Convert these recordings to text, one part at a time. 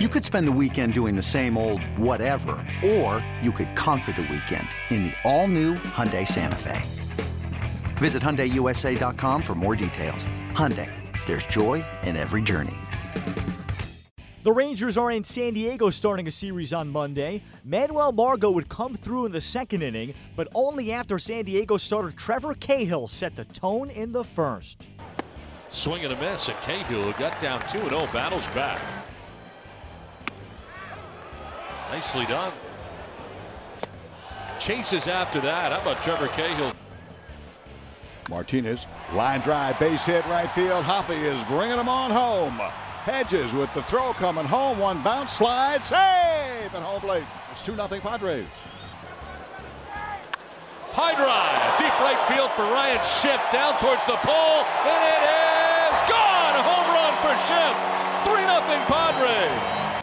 You could spend the weekend doing the same old whatever, or you could conquer the weekend in the all-new Hyundai Santa Fe. Visit HyundaiUSA.com for more details. Hyundai, there's joy in every journey. The Rangers are in San Diego starting a series on Monday. Manuel Margot would come through in the second inning, but only after San Diego starter Trevor Cahill set the tone in the first. Swing and a miss, and Cahill got down 2 0, battles back. Nicely done. Chases after that. How about Trevor Cahill? Martinez, line drive, base hit, right field. Hoffy is bringing him on home. Hedges with the throw coming home. One bounce, slide, safe, and home plate. It's 2 0 Padres. High drive, deep right field for Ryan Schimpf, down towards the pole, and it is gone! A home run for Schimpf. 3 0 Padres.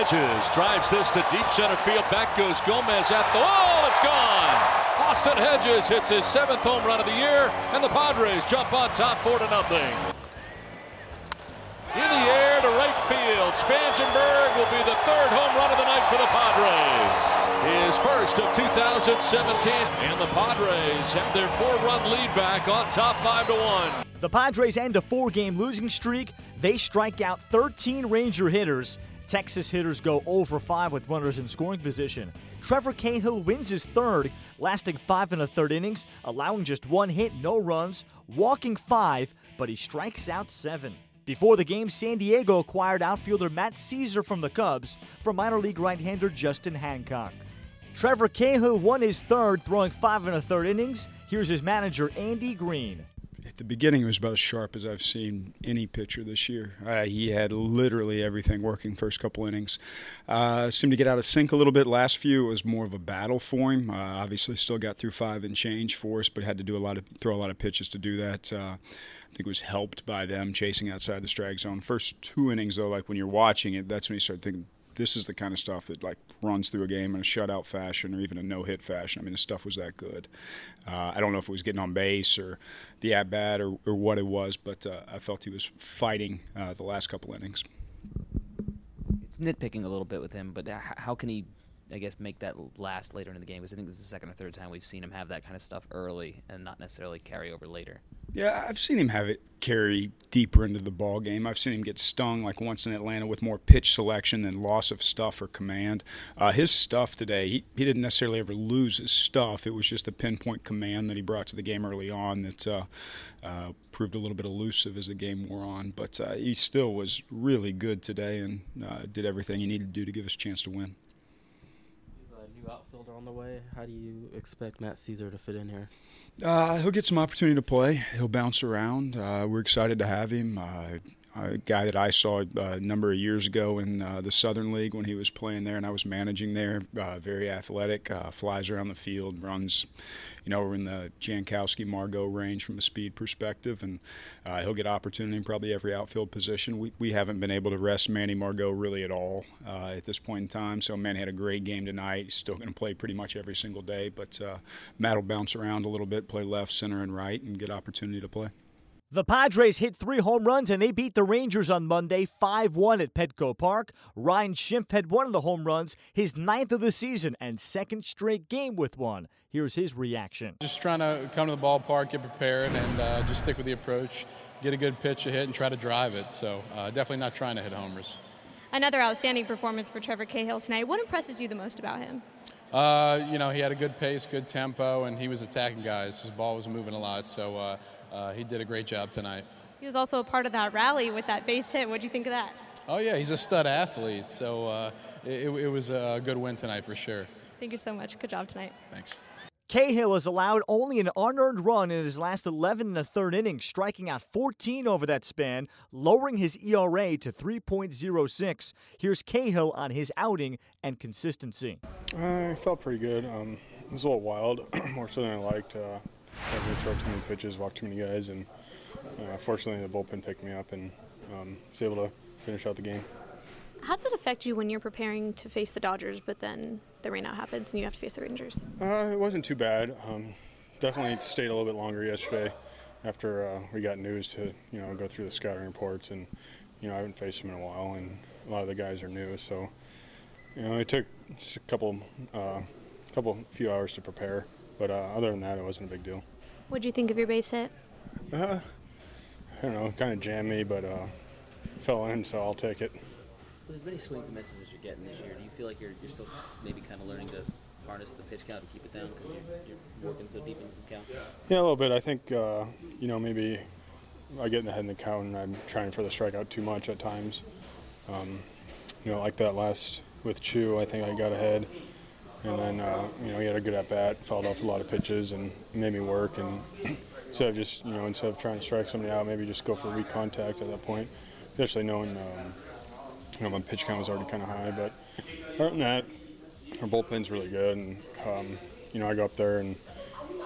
Hedges drives this to deep center field. Back goes Gomez at the wall. It's gone. Austin Hedges hits his seventh home run of the year, and the Padres jump on top four to nothing. In the air to right field. Spangenberg will be the third home run of the night for the Padres. His first of 2017, and the Padres have their four-run lead back on top five to one. The Padres end a four-game losing streak. They strike out 13 Ranger hitters. Texas hitters go over 5 with runners in scoring position. Trevor Cahill wins his third, lasting five and a third innings, allowing just one hit, no runs, walking five, but he strikes out seven. Before the game, San Diego acquired outfielder Matt Szczur from the Cubs for minor league right-hander Justin Hancock. Trevor Cahill won his third, throwing five and a third innings. Here's his manager, Andy Green at the beginning, it was about as sharp as I've seen any pitcher this year. Uh, he had literally everything working first couple innings. Uh, seemed to get out of sync a little bit. Last few it was more of a battle for him. Uh, obviously, still got through five and change for us, but had to do a lot of throw a lot of pitches to do that. Uh, I think it was helped by them chasing outside the strike zone. First two innings, though, like when you're watching it, that's when you start thinking this is the kind of stuff that like runs through a game in a shutout fashion or even a no hit fashion. I mean, the stuff was that good. Uh, I don't know if it was getting on base or the at bat or, or, what it was, but uh, I felt he was fighting uh, the last couple innings. It's nitpicking a little bit with him, but how can he? I guess make that last later in the game because I think this is the second or third time we've seen him have that kind of stuff early and not necessarily carry over later. Yeah, I've seen him have it carry deeper into the ball game. I've seen him get stung like once in Atlanta with more pitch selection than loss of stuff or command. Uh, his stuff today, he, he didn't necessarily ever lose his stuff. It was just a pinpoint command that he brought to the game early on that uh, uh, proved a little bit elusive as the game wore on. But uh, he still was really good today and uh, did everything he needed to do to give us a chance to win new outfielder on the way. How do you expect Matt Szczur to fit in here? Uh, he'll get some opportunity to play. He'll bounce around. Uh, we're excited to have him. Uh, a guy that I saw uh, a number of years ago in uh, the Southern League when he was playing there, and I was managing there. Uh, very athletic, uh, flies around the field, runs, you know, we're in the Jankowski Margot range from a speed perspective, and uh, he'll get opportunity in probably every outfield position. We, we haven't been able to rest Manny Margot really at all uh, at this point in time. So Manny had a great game tonight. He's still going to play pretty much every single day, but Matt will bounce around a little bit, play left, center, and right, and get opportunity to play. The Padres hit three home runs and they beat the Rangers on Monday 5 1 at Petco Park. Ryan Schimpf had one of the home runs, his ninth of the season, and second straight game with one. Here's his reaction. Just trying to come to the ballpark, get prepared, and uh, just stick with the approach, get a good pitch to hit, and try to drive it. So uh, definitely not trying to hit homers. Another outstanding performance for Trevor Cahill tonight. What impresses you the most about him? Uh, you know, he had a good pace, good tempo, and he was attacking guys. His ball was moving a lot, so uh, uh, he did a great job tonight. He was also a part of that rally with that base hit. What do you think of that? Oh yeah, he's a stud athlete. So uh, it, it was a good win tonight for sure. Thank you so much. Good job tonight. Thanks. Cahill has allowed only an unearned run in his last 11 and a third innings, striking out 14 over that span, lowering his ERA to 3.06. Here's Cahill on his outing and consistency. I felt pretty good. Um, it was a little wild, more so than I liked. Uh, to throw too many pitches, walk too many guys, and uh, fortunately the bullpen picked me up and um, was able to finish out the game. How does it affect you when you're preparing to face the Dodgers, but then the rainout happens and you have to face the Rangers? Uh, it wasn't too bad. Um, definitely stayed a little bit longer yesterday. after uh, we got news to you know go through the scouting reports, and you know I haven't faced them in a while, and a lot of the guys are new, so you know it took just a couple, uh, couple few hours to prepare, but uh, other than that, it wasn't a big deal. What'd you think of your base hit? Uh, I don't know, kind of jammed me, but uh, fell in, so I'll take it. With as many swings and misses as you're getting this year, do you feel like you're, you're still maybe kind of learning to harness the pitch count and keep it down because you're, you're, working so deep in some counts? Yeah, a little bit. I think uh, you know maybe I get in the head in the count and I'm trying for the strikeout too much at times. Um, you know, like that last with Choo, I think I got ahead, and then uh, you know he had a good at bat, fouled off a lot of pitches and made me work. And instead of just you know instead of trying to strike somebody out, maybe just go for weak contact at that point, especially knowing um, you know my pitch count was already kind of high. But other than that, our bullpen's really good, and um, you know I go up there and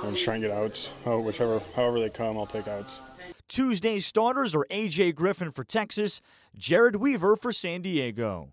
I'm just trying to get outs. Oh, whichever, however they come, I'll take outs. Tuesday's starters are A.J. Griffin for Texas, Jered Weaver for San Diego.